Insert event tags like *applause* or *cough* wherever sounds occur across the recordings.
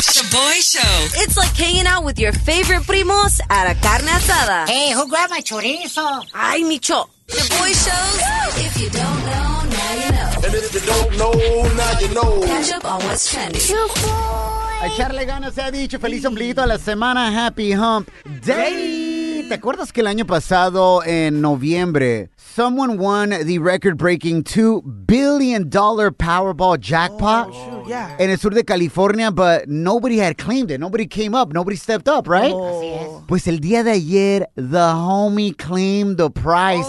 Shoboy Show. It's like hanging out with your favorite primos at a carne asada. Hey, who grabbed my chorizo? Ay, Micho. Shoboy Shows. If you don't know, now you know. And if you don't know, now you know. Catch up on what's trending. A echarle ganas se ha dicho. Feliz ombliguito a la semana. Happy Hump Day. ¿Te acuerdas que el año pasado, en noviembre, someone won the record-breaking $2 billion Powerball jackpot Oh, yeah. en el sur de California, but nobody had claimed it. Nobody came up. Nobody stepped up, right? Es. Pues el día de ayer, the homie claimed the prize.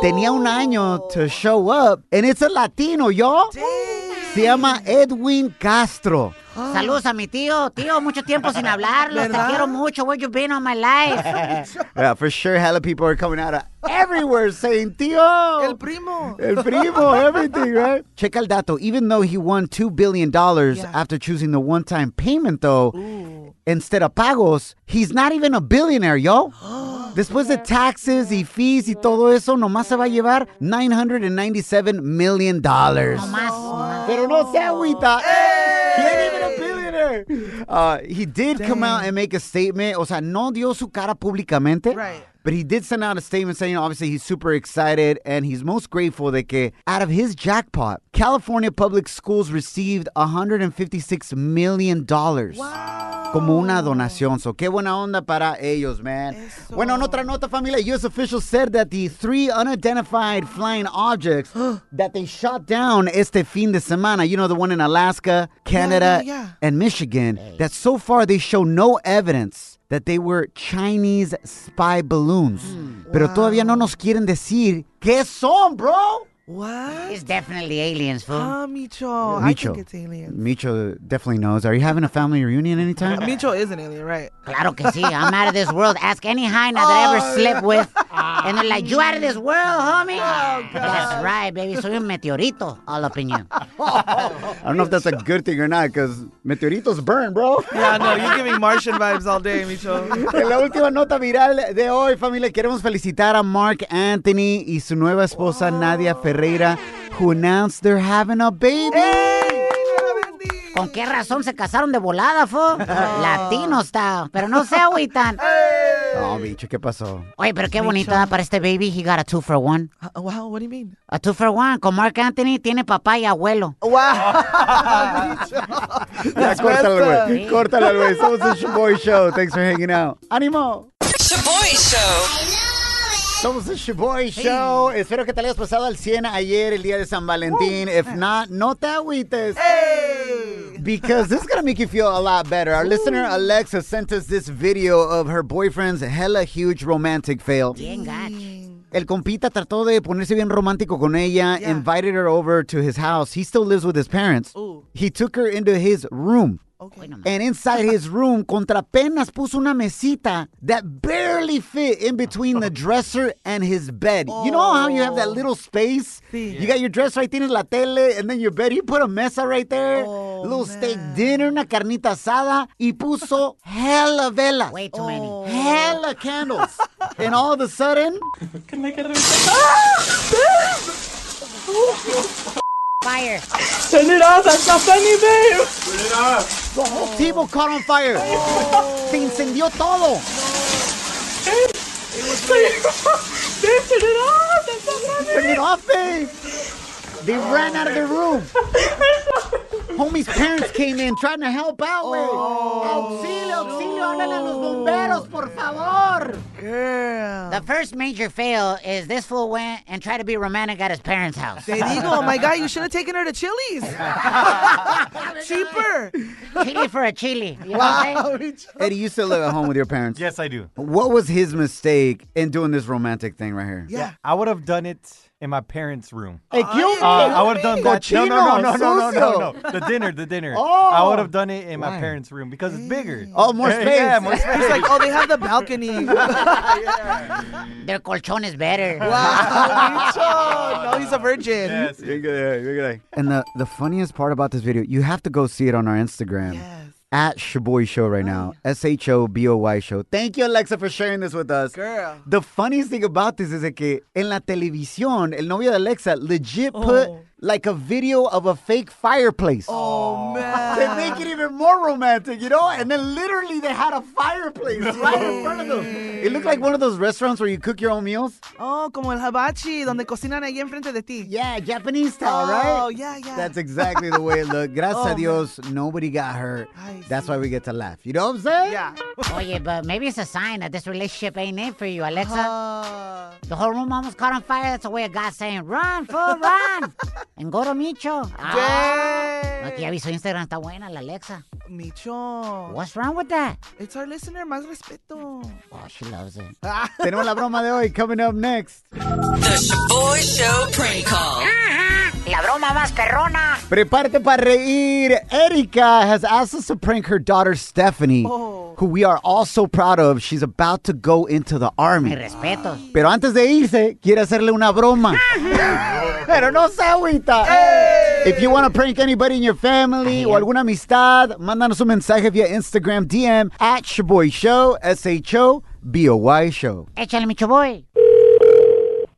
Tenía un año to show up. And it's a Latino, y'all. Se llama Edwin Castro. Saludos a mi tío. Tío, mucho tiempo sin hablarlo. Te quiero mucho. Where you been all my life? *laughs* Yeah, for sure, hella people are coming out of *laughs* everywhere saying, Tío. El primo. El primo, *laughs* everything, right? Check el dato. Even though he won $2 billion Yeah. after choosing the one time payment, though, instead of pagos, he's not even a billionaire, yo. *gasps* Después de taxes y fees y todo eso, nomás se va a llevar $997 million. No más. no. Pero no se agüita. He Uh, he did come out and make a statement. O sea, no dio su cara públicamente. Right. But he did send out a statement saying, obviously, he's super excited and he's most grateful that que out of his jackpot, California Public Schools received $156 million. Wow. Como una donación. So, qué buena onda para ellos, man. Bueno, en otra nota, familia, U.S. officials said that the three unidentified flying objects *gasps* that they shot down este fin de semana, you know, the one in Alaska, Canada, yeah, yeah. and Michigan, that so far they show no evidence that they were Chinese spy balloons. Hmm. Pero todavía no nos quieren decir qué son, bro. What? It's definitely aliens, fool. Ah, Micho. I Micho. think it's aliens. Micho definitely knows. Are you having a family reunion anytime? *laughs* Micho is an alien, right? Claro que sí. I'm out of this world. Ask any hyena that I ever slept with. *laughs* And they're like, you out of this world, homie? That's right, baby. Soy un meteorito. All up in you. *laughs* I don't know if that's a good thing or not, because meteoritos burn, bro. Yeah, no, you're giving Martian vibes all day, Micho. En la última nota viral de hoy, familia, queremos felicitar a Marc Anthony y su nueva esposa Nadia Ferreira, who announced they're having a baby. ¿Con qué razón se casaron de volada, fo? Latino está. Pero no se agüitan. *laughs* No, bicho, ¿qué pasó? Oye, pero qué bonito ¿verdad? para este baby. He got a two for one. Uh, wow, what do you mean? A two for one. Con Mark Anthony tiene papá y abuelo. Wow. *laughs* Ya, córtalo, güey. Córtalo, güey. Somos el Shaboy Show. Thanks for hanging out. ¡Ánimo! Shaboy Show. Somos el Shoboy Show. Espero que te hayas pasado al 100 ayer, el día de San Valentín. If not, no te agüites. Because this is going to make you feel a lot better. Our listener Alexa sent us this video of her boyfriend's hella huge romantic fail. Bien gacho. El compita trató de ponerse bien romántico con ella, Yeah. invited her over to his house. He still lives with his parents. Ooh. He took her into his room. Okay. And inside his room, Contrapenas puso una mesita that barely fit in between the dresser and his bed. You know how you have that little oh. space? Sí. You got your dresser right tienes la tele, and then your bed, you put a mesa right there, Oh, little steak dinner, una carnita asada, y puso hella velas. Way too many. Oh. Hella candles. *laughs* and all of a sudden, Can I get Fire. Turn it off, that's not funny, babe. The whole table caught on fire. Oh. Se incendió todo. *laughs* Turn it off, that's not funny. Turn it off, babe. They ran out of the room. *laughs* Homie's parents came in trying to help out, güey. Oh. Auxilio, auxilio, háblale a los bomberos, por favor. Girl. The first major fail is this fool went and tried to be romantic at his parents' house. Te digo, oh my guy, you should have taken her to Chili's. *laughs* Cheaper. chili for a chili. You know what Eddie, you still live at home with your parents. Yes, I do. What was his mistake in doing this romantic thing right here? Yeah. I would have done it in my parents' room. Hey, ¿qué Uh, I would have done that. No, no, no, no, no, no, no, Cochino, no. The dinner, the dinner. *laughs* Oh. I would have done it in my Why? parents' room because it's bigger. Oh, more *laughs* space. Yeah, more space. It's like, oh, they have the balcony. *laughs* Their colchon is better. wow, Micho. No, he's a virgin. Yes. You're good, you're good. And the, the funniest part about this video, you have to go see it on our Instagram. Yes. At Shoboy Show right now. Oh, S H O B O Y Show. Thank you, Alexa, for sharing this with us. Girl. The funniest thing about this is that en la televisión, el novio de Alexa legit put Oh. Like a video of a fake fireplace. Oh, man. They make it even more romantic, you know? And then literally they had a fireplace right in front of them. It looked like one of those restaurants where you cook your own meals. Oh, como el hibachi, donde cocinan ahí enfrente de ti. Yeah, Japanese style, Oh, right? Oh yeah, yeah. That's exactly the way it looked. *laughs* Gracias Oh, a Dios, nobody got hurt. Ay, That's sí. why we get to laugh. You know what I'm saying? Yeah. *laughs* Oye, but maybe it's a sign that this relationship ain't it for you, Alexa. Ah. The whole room almost caught on fire. That's a way of God saying, run, fool, run. *laughs* and go to Micho. Ah. Vi su Instagram. Está buena la Alexa. Micho. What's wrong with that? It's our listener, más respeto. Oh, she loves it. Tenemos la broma de hoy coming up next. The Shaboy Show prank call. La broma más perrona. Prepárate para reír. Erika has asked us to prank her daughter Stephanie, Oh. who we are all so proud of. She's about to go into the Mi army. respetos. Pero antes de irse, quiere hacerle una broma. Pero no se agüita. If you want to prank anybody in your family o alguna amistad, mándanos un mensaje via Instagram DM at Shoboy Show, S-H-O-B-O-Y Show. Échale, Micho Boy.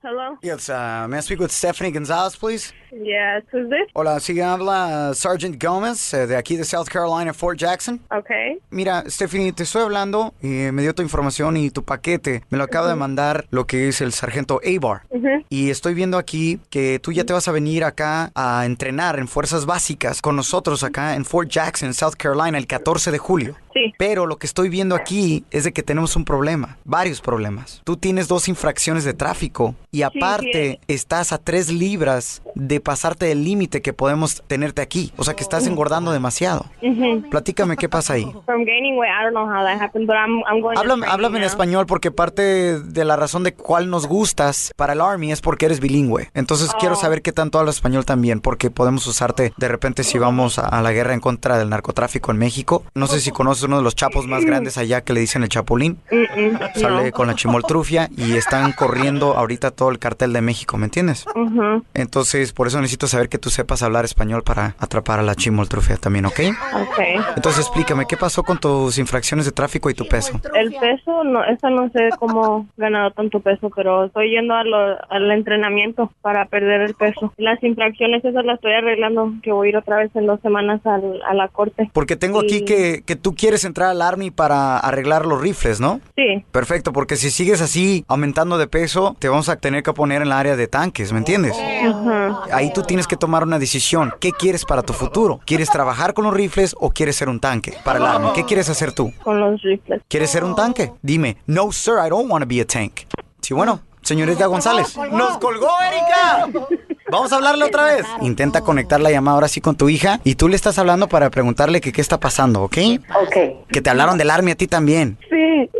Hello? Yes, uh, may I speak with Stephanie Gonzalez, please? Yes, who's this? Hola, sí, habla uh, Sergeant Gomez eh, de aquí de South Carolina, Fort Jackson. Okay. Mira, Stephanie, te estoy hablando y me dio tu información y tu paquete. Me lo acaba de mandar lo que es el sargento Abar. Y estoy viendo aquí que tú ya te vas a venir acá a entrenar en fuerzas básicas con nosotros acá en Fort Jackson, South Carolina, el 14 de julio. Sí. Pero lo que estoy viendo aquí es de que tenemos un problema, varios problemas. Tú tienes dos infracciones de tráfico y aparte estás a tres libras de pasarte del límite que podemos tenerte aquí. O sea que estás engordando demasiado. Platícame qué pasa ahí. Háblame, háblame en español porque parte de la razón de cuál nos gustas para el Army es porque eres bilingüe. Entonces quiero Oh. saber qué tanto hablas español también porque podemos usarte de repente si vamos a, a la guerra en contra del narcotráfico en México. No sé si conoces uno de los chapos más grandes allá que le dicen el Chapulín. Sale no. con la chimoltrufia y están corriendo ahorita todo el cartel de México, ¿me entiendes? Entonces por eso necesito saber que tú sepas hablar español para atrapar a la chimoltrufia también, ¿ok? Okay. Entonces explícame, ¿qué pasó con tus infracciones de tráfico y tu peso? El peso, no, esa no sé cómo he ganado tanto peso, pero estoy yendo a lo- al entrenamiento para perder el peso. Las infracciones, esas las estoy arreglando, que voy a ir otra vez en dos semanas al- a la corte. Porque tengo aquí Sí. que, que tú quieres entrar al Army para arreglar los rifles, ¿no? Sí. Perfecto, porque si sigues así aumentando de peso, te vamos a tener que poner en la área de tanques, ¿me entiendes? Ajá. Ahí tú tienes que tomar una decisión. ¿Qué quieres para tu futuro? ¿Quieres trabajar con los rifles o quieres ser un tanque para el Army? ¿Qué quieres hacer tú? Con los rifles. ¿Quieres ser un tanque? Dime, no sir, I don't want to be a tank. Sí, bueno, señorita González. ¡Nos colgó, Erika! Vamos a hablarle otra vez. Intenta conectar la llamada ahora sí con tu hija y tú le estás hablando para preguntarle que qué está pasando, ¿ok? Ok. Que te hablaron del Army a ti también. Sí.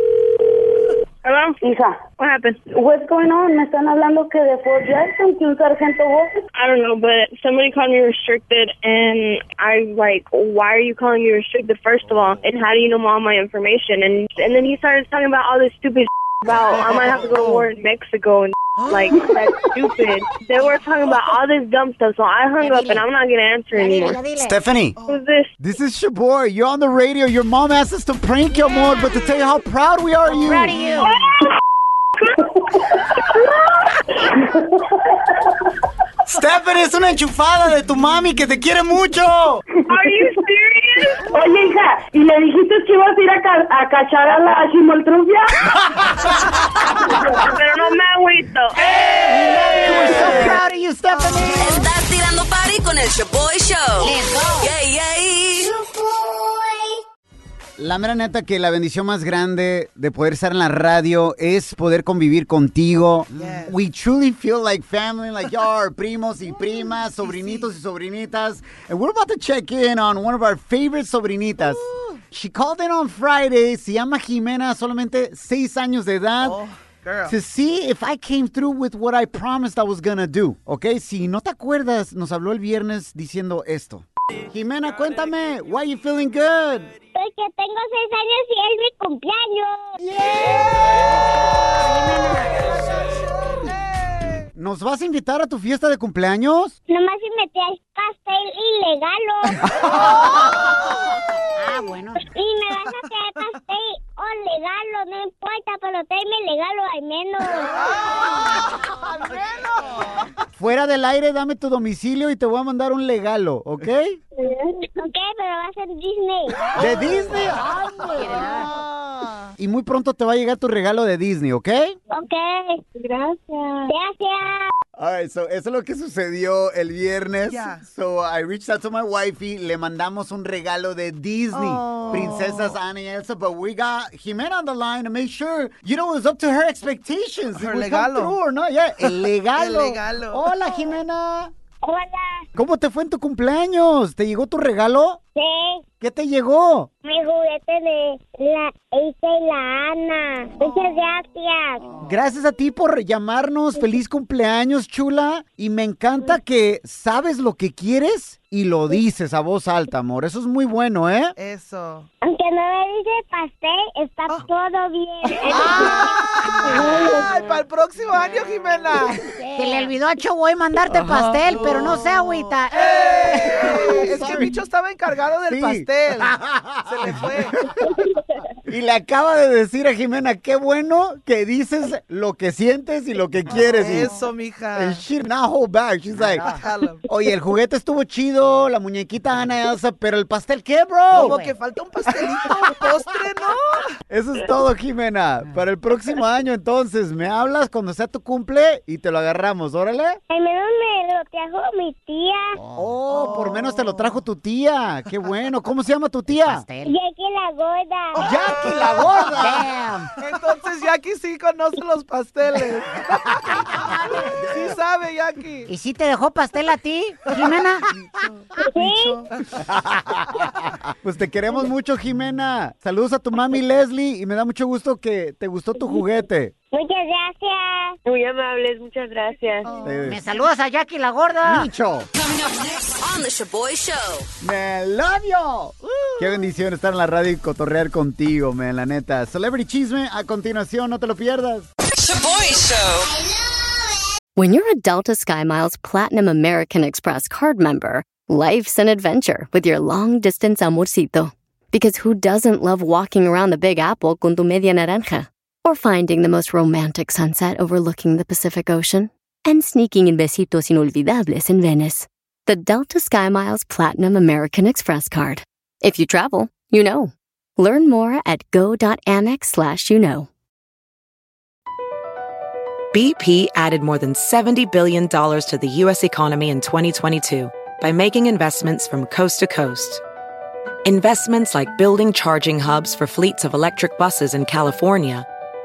Hello? Hija, What happened? what's going on? Me están hablando que de Fort Jackson, que un sargento Gómez. I don't know, but somebody called me restricted, and I like, why are you calling me restricted? First of all, and how do you know all my information? And and then he started talking about all this stupid about I might have to go to war in Mexico and like that's *gasps* stupid. They were talking about all this dumb stuff, so I hung up, and I'm not gonna answer anymore. Stephanie, oh. Who's this? this is Shoboy. You're on the radio. Your mom asked us to prank you more, but to tell you how proud we are of you. Proud of you. *laughs* *laughs* Stephanie, es una enchufada de tu mami que te quiere mucho. Are you serious? Oye, hija, ¿y le dijiste que ibas a ir a, ca- a cachar a la chimoltrufia? Pero no me agüito. We're so proud of you, Stephanie. Estás tirando party con el Shaboy Show. Let's go. Yay, yay. La mera neta que la bendición más grande de poder estar en la radio es poder convivir contigo. Yes. We truly feel like family, like y'all are primos y primas, sobrinitos y sobrinitas. And we're about to check in on one of our favorite sobrinitas. She called in on Friday, se llama Jimena, solamente seis años de edad. Oh, girl. To see if I came through with what I promised I was gonna do. Ok, si no te acuerdas, nos habló el viernes diciendo esto. Jimena, cuéntame, why you feeling good? Porque tengo seis años y es mi cumpleaños. ¿Nos vas a invitar a tu fiesta de cumpleaños? Nomás si me traes pastel ilegal. Ah, bueno. *laughs* y me vas a traer pastel o regalo, no importa, pero tráeme el regalo al menos. Fuera del aire, dame tu domicilio y te voy a mandar un regalo, ¿ok? ok, pero va a ser Disney. ¿De Disney? Y muy pronto te va a llegar tu regalo de Disney, ¿ok? Ok, gracias. Gracias. Alright, so eso es lo que sucedió el viernes. Yeah. So I reached out to my wifey, le mandamos un regalo de Disney, Oh. Princesas Ana y Elsa, but we got Jimena on the line to make sure, you know, it was up to her expectations. Her come regalo. through or not. Yeah, el legalo. *laughs* El regalo. Hola, Jimena. Hola. ¿Cómo te fue en tu cumpleaños? ¿Te llegó tu regalo? Sí, ¿Qué te llegó? mi juguete de la Isa y la Ana. Muchas gracias. Gracias a ti por llamarnos. Feliz cumpleaños, chula. Y me encanta que sabes lo que quieres y lo dices a voz alta, amor. Eso es muy bueno, ¿eh? Eso. Aunque no me dice pastel, está todo bien. *laughs* ¡Ay, para el próximo año, Jimena! *laughs* Se le olvidó a Choboy mandarte pastel, pero no se agüita. ¡Ey! Es que Micho estaba encargado del Sí. pastel. Se le fue. *laughs* Y le acaba de decir a Jimena, qué bueno que dices lo que sientes y lo que quieres. Y- Eso, mija. And she not hold back. She's like, oye, el juguete estuvo chido, la muñequita Ana y Elsa, pero el pastel, ¿qué, bro? Como que falta un pastelito, un postre, ¿no? Eso es todo, Jimena. Para el próximo año, entonces, me hablas cuando sea tu cumple y te lo agarramos, órale. Al menos me lo trajo mi tía. Oh, por menos te lo trajo tu tía. Qué bueno. ¿Cómo se llama tu tía? Jackie la gorda. Jackie la gorda. Damn. Entonces Jackie sí conoce los pasteles. *laughs* Sí sabe, Jackie. ¿Y si te dejó pastel a ti, Jimena? Sí. *laughs* Pues te queremos mucho, Jimena. Saludos a tu mami Leslie y me da mucho gusto que te gustó tu juguete. Muchas gracias. Muy amables, muchas gracias. Me saludas a Jackie la gorda. Micho, Coming up next on The Shaboy Show. me love you. Qué bendición estar en la radio y cotorrear contigo, man, la neta. Celebrity Chisme, a continuación, no te lo pierdas. Shaboy Show. When you're a Delta SkyMiles Platinum American Express card member, life's an adventure with your long distance amorcito. Because who doesn't love walking around the Big Apple con tu media naranja? Or finding the most romantic sunset overlooking the Pacific Ocean? And sneaking in besitos inolvidables in Venice. The Delta SkyMiles Platinum American Express card. If you travel, you know. Learn more at go.amex slash you know. BP added more than $70 billion to the U.S. economy in 2022 by making investments from coast to coast. Investments like building charging hubs for fleets of electric buses in California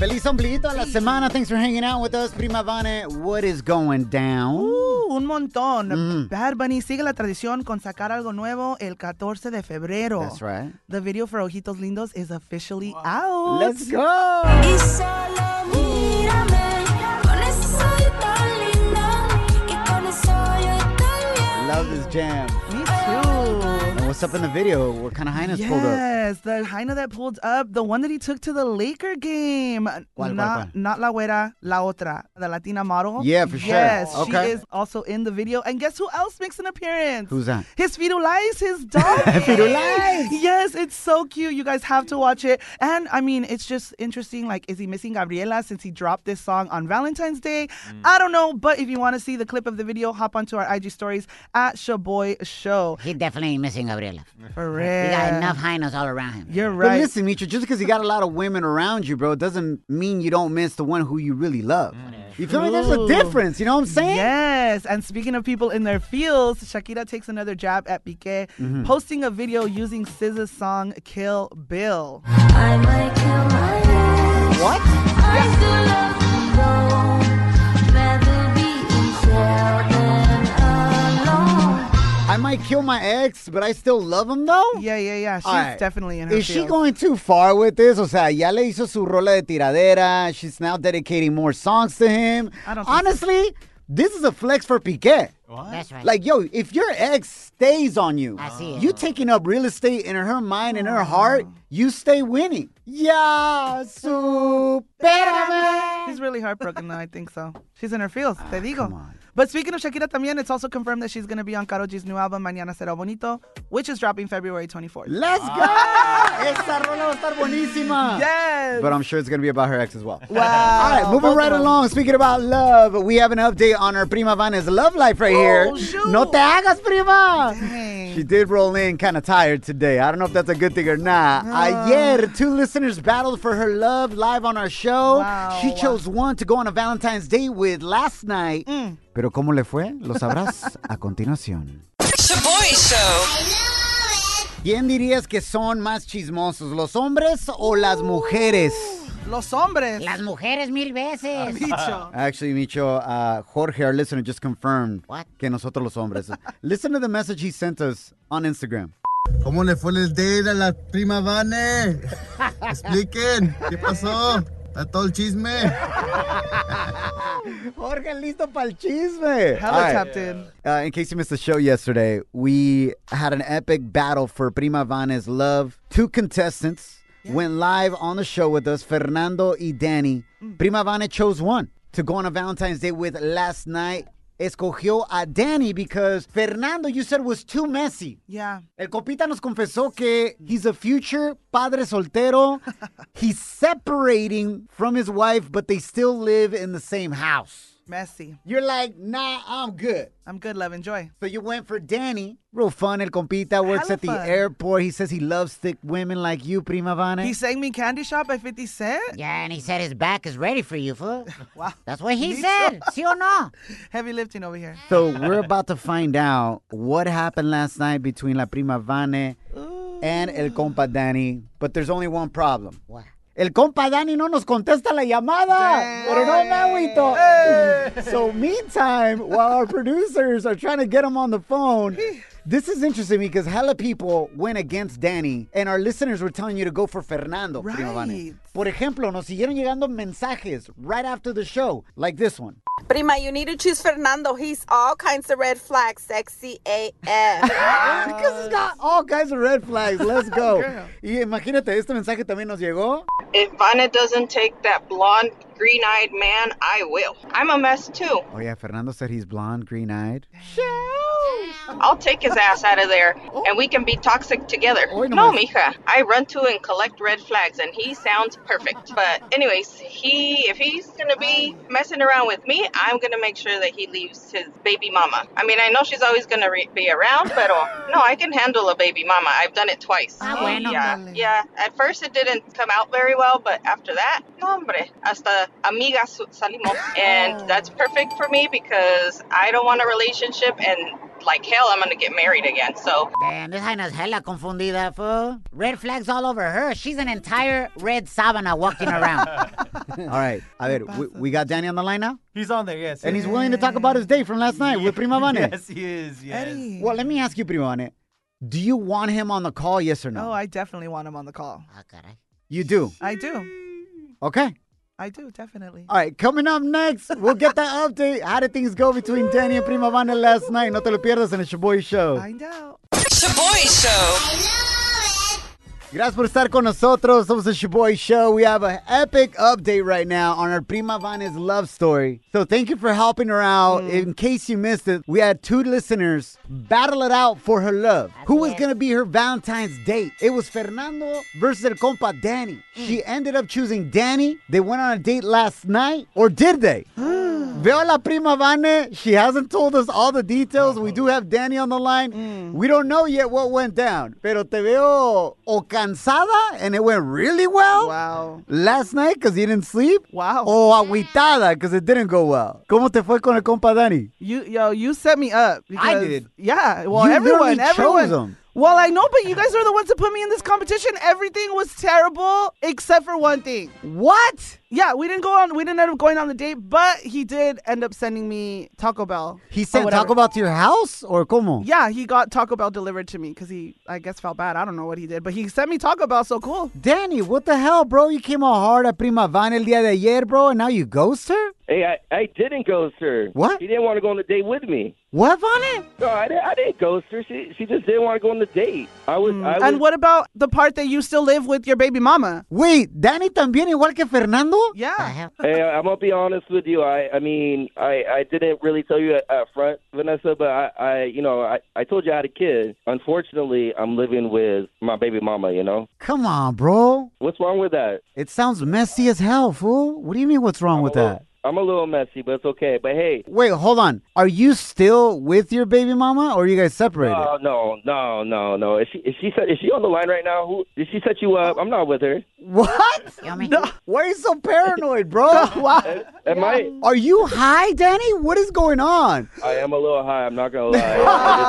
Feliz ombliguito a la semana. Thanks for hanging out with us, Prima Vane. What is going down? Uh, un montón. Mm. Bad Bunny sigue la tradición con sacar algo nuevo el 14 de febrero. That's right. The video for Ojitos Lindos is officially out. Let's go. Y solo mírame, con eso soy tan linda, que con eso yo estoy bien. Love this jam. Me too. And what's up in the video? What kind of highness pulled up? Yes, the Jaina that pulled up, the one that he took to the Laker game. cuál, not, cuál? not La Güera, La Otra, the Latina model. Yeah, for sure. Yes, she is also in the video. And guess who else makes an appearance? Who's that? His Firulais, his *laughs* dog. Firulais. Yes, it's so cute. You guys have to watch it. And I mean, it's just interesting. Like, is he missing Gabriela since he dropped this song on Valentine's Day? Mm. I don't know. But if you want to see the clip of the video, hop onto our IG stories at Shoboy Show. He definitely ain't missing Gabriela. For He real. got enough hyenas all around him. You're right. But listen, Mitra, just because you got a lot of women around you, bro, doesn't mean you don't miss the one who you really love. You feel me? There's a difference. You know what I'm saying? Yes, and speaking of people in their fields, Shakira takes another jab at Piqué, Mm-hmm. posting a video using SZA's song "Kill Bill." I might kill my. What? I I might might kill my ex, but I still love him though. Yeah, yeah, yeah. She's All right. definitely in her Is she going too far with this? O sea, ya le hizo su rola de tiradera. She's now dedicating more songs to him. I don't think so. Honestly, this is a flex for Piqué. What? That's right. Like, yo, if your ex stays on you, Así es. you taking up real estate in her mind and her heart, you stay winning. Ya, supérame. She's really heartbroken though, I think so. She's in her feels, Ah, te digo. But speaking of Shakira también, it's also confirmed that she's going to be on Karol G's new album, Mañana Será Bonito, which is dropping February 24th. Let's go! Esa rola va a estar buenísima. Yes! But I'm sure it's going to be about her ex as well. Wow. All right, moving right along. Speaking about love, we have an update on our prima Vanna's love life right here. Oh, shoot. No te hagas, prima. Dang. She did roll in kind of tired today. I don't know if that's a good thing or not. Ayer, two listeners battled for her love live on our show. Wow, she chose one to go on a Valentine's date with last night. Mm. Pero ¿cómo le fue? Lo sabrás a continuación. ¿Quién dirías que son más chismosos, los hombres o las mujeres? Los hombres. Las mujeres mil veces. Bicho. Actually, Micho, uh, Jorge, our listener, just confirmed What? que nosotros los hombres. *laughs* Listen to the message he sent us on Instagram. ¿Cómo le fue el date a la prima Vane? *laughs* Expliquen, ¿qué pasó? A todo el chisme. *laughs* Jorge, listo para el chisme. Hella All right. tapped in. Uh, in case you missed the show yesterday, we had an epic battle for Prima Vane's love. Two contestants went live on the show with us, Fernando and Danny. Mm. Prima Vane chose one to go on a Valentine's Day with last night. Escogió a Danny because Fernando, you said, was too messy. Yeah. El copita nos confesó que he's a future padre soltero. *laughs* he's separating from his wife, but they still live in the same house. Messy. You're like, nah, I'm good. I'm good, love. Enjoy. So you went for Danny. Real fun. El compita works Hella at the fun. airport. He says he loves thick women like you, Prima Vane. He sang me Candy Shop by 50 Cent. Yeah, and he said his back is ready for you, fool. *laughs* Wow. That's what he said. ¿Sí o no? *laughs* Heavy lifting over here. so we're about to find out what happened last night between La Prima Vane and El Compa Danny. But there's only one problem. What? El compa Danny no nos contesta la llamada. Pero no. So meantime, while our producers are trying to get him on the phone, this is interesting because hella people went against Danny and our listeners were telling you to go for Fernando. Prima Vane. Right. Por ejemplo, nos siguieron llegando mensajes right after the show, like this one. Prima, you need to choose Fernando. He's all kinds of red flags, sexy AF. *laughs* Because he's got all kinds of red flags. Let's go. *laughs* y imagínate, este mensaje también nos llegó. If Vanna doesn't take that blonde, green eyed man, I will. I'm a mess too. Oh yeah, Fernando said he's blonde, green-eyed. I'll take his ass out of there and we can be toxic together. No, mija. I run to and collect red flags and he sounds perfect. But anyways, he if he's gonna be messing around with me, I'm gonna make sure that he leaves his baby mama. I mean, I know she's always gonna re- be around, but no, I can handle a baby mama. I've done it twice. Ah, bueno. yeah, yeah. At first it didn't come out very well, but after that, no hombre, hasta amigas salimos, ah. and that's perfect for me because I don't want a relationship and like hell, I'm gonna get married again. So Damn, this Jaina's hella confundida, fool. Red flags all over her. She's an entire red sabana walking around. *laughs* All right. A ver, we, we got Danny on the line now? He's on there, yes. And he's willing to talk about his day from last night with Prima *laughs* Vane. Yes, he is. Yes. Well, let me ask you, Prima Vane. Do you want him on the call, yes or no? Oh, I definitely want him on the call. Ah, you do? I do. Okay. I do, definitely. All right, coming up next, we'll get that update. How did things go between Danny and Prima Vane last night? No te lo pierdas en el Shoboy Show. Find out. Shoboy Show. Gracias por estar con nosotros. Somos el Shoboy Show. We have an epic update right now on our Prima Vane's love story. So thank you for helping her out. Mm. In case you missed it, we had two listeners battle it out for her love. Who was going to be her Valentine's date? It was Fernando versus el compa Danny. She mm. ended up choosing Danny. They went on a date last night. Or did they? *gasps* Veo la prima Vane. She hasn't told us all the details. We do uh-huh. have Danny on the line. Mm. We don't know yet what went down. Pero te veo o cansada and it went really well. Wow. Last night because you didn't sleep. Wow. O agüitada because it didn't go well. ¿Cómo te fue con el compa Danny? You yo, you set me up. I did. Yeah. Well, You everyone, everyone. Well, I know, but you guys are the ones that put me in this competition. Everything was terrible except for one thing. What? Yeah, we didn't go on. We didn't end up going on the date, but he did end up sending me Taco Bell. He sent whatever. Taco Bell to your house or como? Yeah, he got Taco Bell delivered to me because he, I guess, felt bad. I don't know what he did, but he sent me Taco Bell. So cool. Danny, what the hell, bro? You came all hard at Prima Vana el día de ayer, bro, and now you ghost her? Hey, I, I didn't ghost her. What? She didn't want to go on the date with me. What, Vane? No, I didn't, I didn't ghost her. She, she just didn't want to go on the date. I was. Hmm. I was And what about the part that you still live with your baby mama? Wait, Danny también igual que Fernando? Yeah. Hey, I'm gonna be honest with you. I, I mean, I, I didn't really tell you at, at front, Vanessa, but I, I, you know, I, I told you I had a kid. Unfortunately, I'm living with my baby mama. You know, Come on, bro. what's wrong with that? It sounds messy as hell, fool. What do you mean what's wrong with that? I'm a little messy, but it's okay. But hey, Wait, hold on. Are you still with your baby mama or are you guys separated? no, no, no, no, no. Is she, is she, is she on the line right now? Who did she set you up? I'm not with her. What? *laughs* No. Why are you so paranoid, bro? *laughs* Am I? Are you high, Danny? What is going on? I am a little high. I'm not gonna lie. I just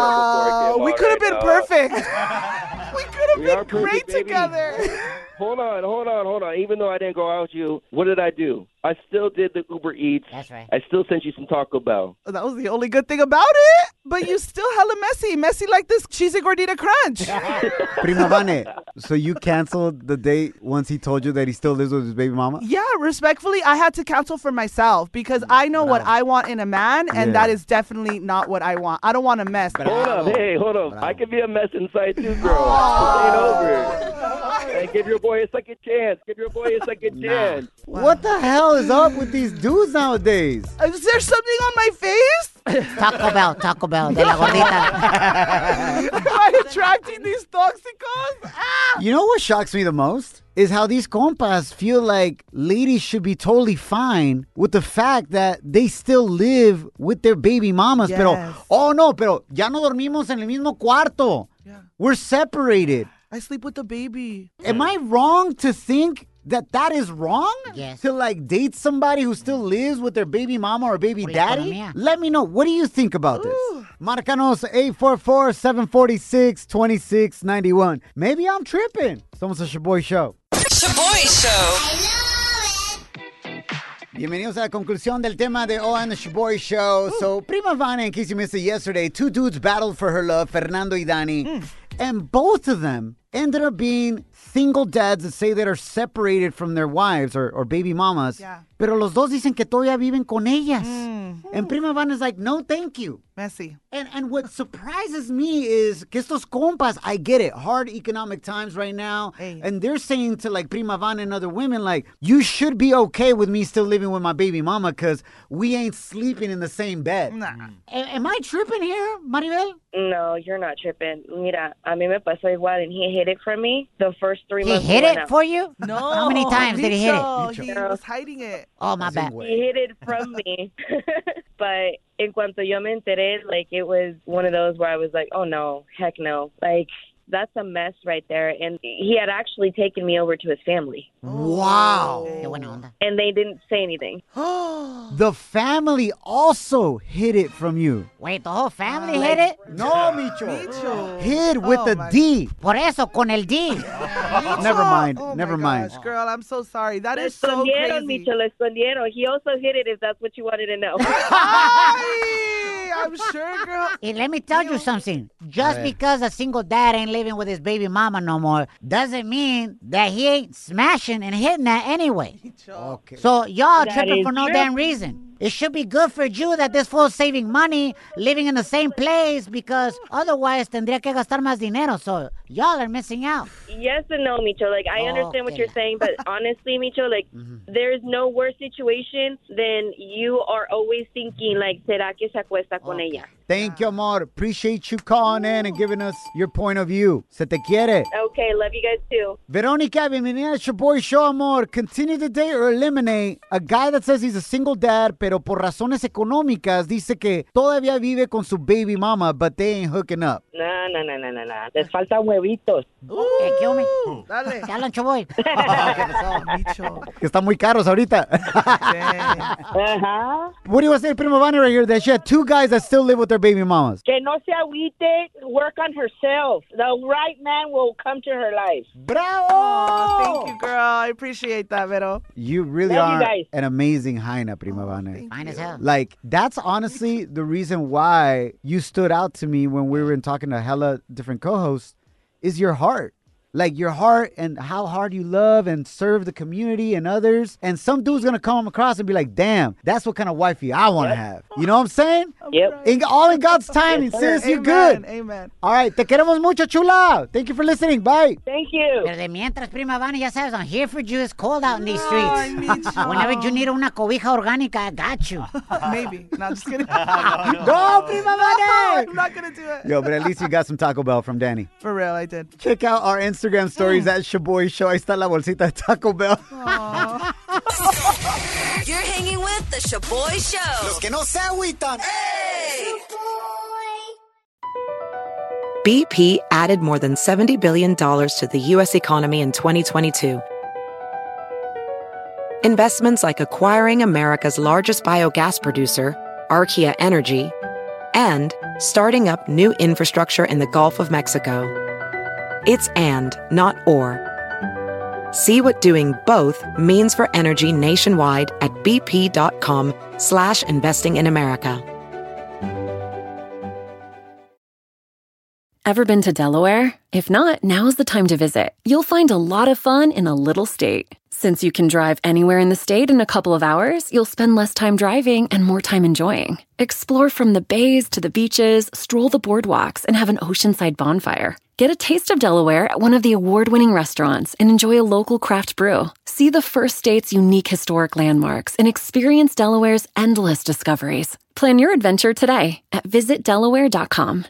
smoked a joint before I came *laughs* we could have right been now. perfect. we could have been great perfect, baby. together. Hold on, hold on, hold on. Even though I didn't go out with you, what did I do? I still did the Uber Eats. That's right. I still sent you some Taco Bell. That was the only good thing about it. But you still hella messy. Messy like this cheesy gordita crunch. *laughs* Prima Vane, so you canceled the date once he told you that he still lives with his baby mama? yeah, respectfully, I had to cancel for myself because I know what I want in a man, and Yeah. that is definitely not what I want. I don't want a mess. Hold up, hey, hold up. I can be a mess inside too, girl. This ain't over. *laughs* Hey, give your boy a second chance. Give your boy a second chance. What the hell is up with these dudes nowadays? Is there something on my face? *laughs* Taco Bell, Taco Bell, de la gordita. *laughs* Am I attracting these toxicos? Ah! You know what shocks me the most? Is how these compas feel like ladies should be totally fine with the fact that they still live with their baby mamas. Pero, oh no, pero ya no dormimos en el mismo cuarto. Yeah. We're separated. I sleep with the baby. Am I wrong to think that that is wrong? Yes. To like date somebody who still lives with their baby mama or baby daddy? economía. Let me know. What do you think about this? Marcanos 844-746-2691. Maybe I'm tripping. Somos a Shoboy Show. Shoboy Show. Bienvenidos a la conclusión del tema de O and the Shoboy Show. So, Prima Vana, in case you missed it yesterday, two dudes battled for her love, Fernando y Dani. And both of them ended up being single dads that say that are separated from their wives or, or baby mamas. Yeah. Pero los dos dicen que todavía viven con ellas. Mm. And Prima Van is like, no, thank you. Messy. And and what surprises me is que estos compas, I get it, hard economic times right now, Hey. and they're saying to like Prima Vana and other women, like, you should be okay with me still living with my baby mama because we ain't sleeping in the same bed. Nah. A- am I tripping here, Maribel? No, you're not tripping. Mira, a mí me pasó igual, and he hid it from me the first three He months. hit we went it out. for you? No. How many times did he hit it? Micho, He was hiding it. Oh, my bad. He hid it from me. *laughs* *laughs* but en cuanto yo me enteré, like it was one of those where I was like, oh no, heck no. Like that's a mess right there. And he had actually taken me over to his family, Wow. Qué buena onda. and they didn't say anything. *gasps* The family also hid it from you. Wait, the whole family ah, hit it? No, Micho. Micho. Hid with Oh, the my- D. Por eso, con el D. *laughs* Never mind. Oh, Never mind. Gosh, girl, I'm so sorry. That Le is so escondieron, crazy. Micho, le escondieron. He also hid it if that's what you wanted to know. *laughs* Ay, I'm sure, girl. *laughs* And let me tell you something. Just ver. because a single dad ain't living with his baby mama no more doesn't mean that he ain't smashing and hitting that anyway. *laughs* Okay. So y'all That tripping for no true. damn reason. It should be good for you that this fool's saving money, living in the same place, because otherwise tendría que gastar más dinero. So y'all are missing out. Yes and no, Micho. Like I understand what you're saying, but *laughs* honestly, Micho, like mm-hmm. there's no worse situation than you are always thinking like, ¿será que se acuesta con ella? Thank you, amor. Appreciate you calling in and giving us your point of view. Se te quiere. Okay, love you guys too. Veronica, bienvenida al Shoboy Show, amor. Continue to date or eliminate a guy that says he's a single dad, pero por razones económicas dice que todavía vive con su baby mama, but they ain't hooking up. No, no, no, no, no, no. Les faltan huevitos. Eh, ¿Qué hombre? Dale. ¿Qué hablan, shoboy? *laughs* Que están muy caros ahorita. Ajá. what do you want to say, Prima Vana, right here? That she had two guys that still live with their their baby mamas. Que no se agüite, work on herself. The right man will come to her life. Bravo! Oh, thank you, girl. I appreciate that, Vero. You really Love you are guys. an amazing hyena, Prima oh, Vane. Fine as hell. Like, that's honestly the reason why you stood out to me when we were in talking to hella different co hosts is your heart. Like your heart and how hard you love and serve the community and others. And some dude's gonna come across and be like, damn, that's what kind of wifey I wanna have. You know what I'm saying? Yep. In, all in God's timing, Yes, sir. sis. You Amen, good. Amen. All right, te queremos mucho, chula. Thank you for listening. Bye. Thank you. Pero de mientras, prima Vani, ya sabes, I'm here for you. It's cold out in these I streets. need you. Whenever you need una cobija orgánica, I got you. *laughs* Maybe. No, just kidding. *laughs* Go, Prima *laughs* Vane. I'm not gonna do it. Yo, but at least you got some Taco Bell from Danny. For real, I did. Check out our Instagram stories oh. at Shoboy Show. Ahí está la bolsita de Taco Bell. *laughs* You're hanging with the Shoboy Show. Los que no se agüitan. BP added more than $70 billion to the U.S. economy in 2022. Investments like acquiring America's largest biogas producer, Archaea Energy, and starting up new infrastructure in the Gulf of Mexico. It's and, not or. See what doing both means for energy nationwide at bp.com slash investing in America. Ever been to Delaware? If not, now's the time to visit. You'll find a lot of fun in a little state. Since you can drive anywhere in the state in a couple of hours, you'll spend less time driving and more time enjoying. Explore from the bays to the beaches, stroll the boardwalks, and have an oceanside bonfire. Get a taste of Delaware at one of the award winning restaurants and enjoy a local craft brew. See the first state's unique historic landmarks and experience Delaware's endless discoveries. Plan your adventure today at visitdelaware.com.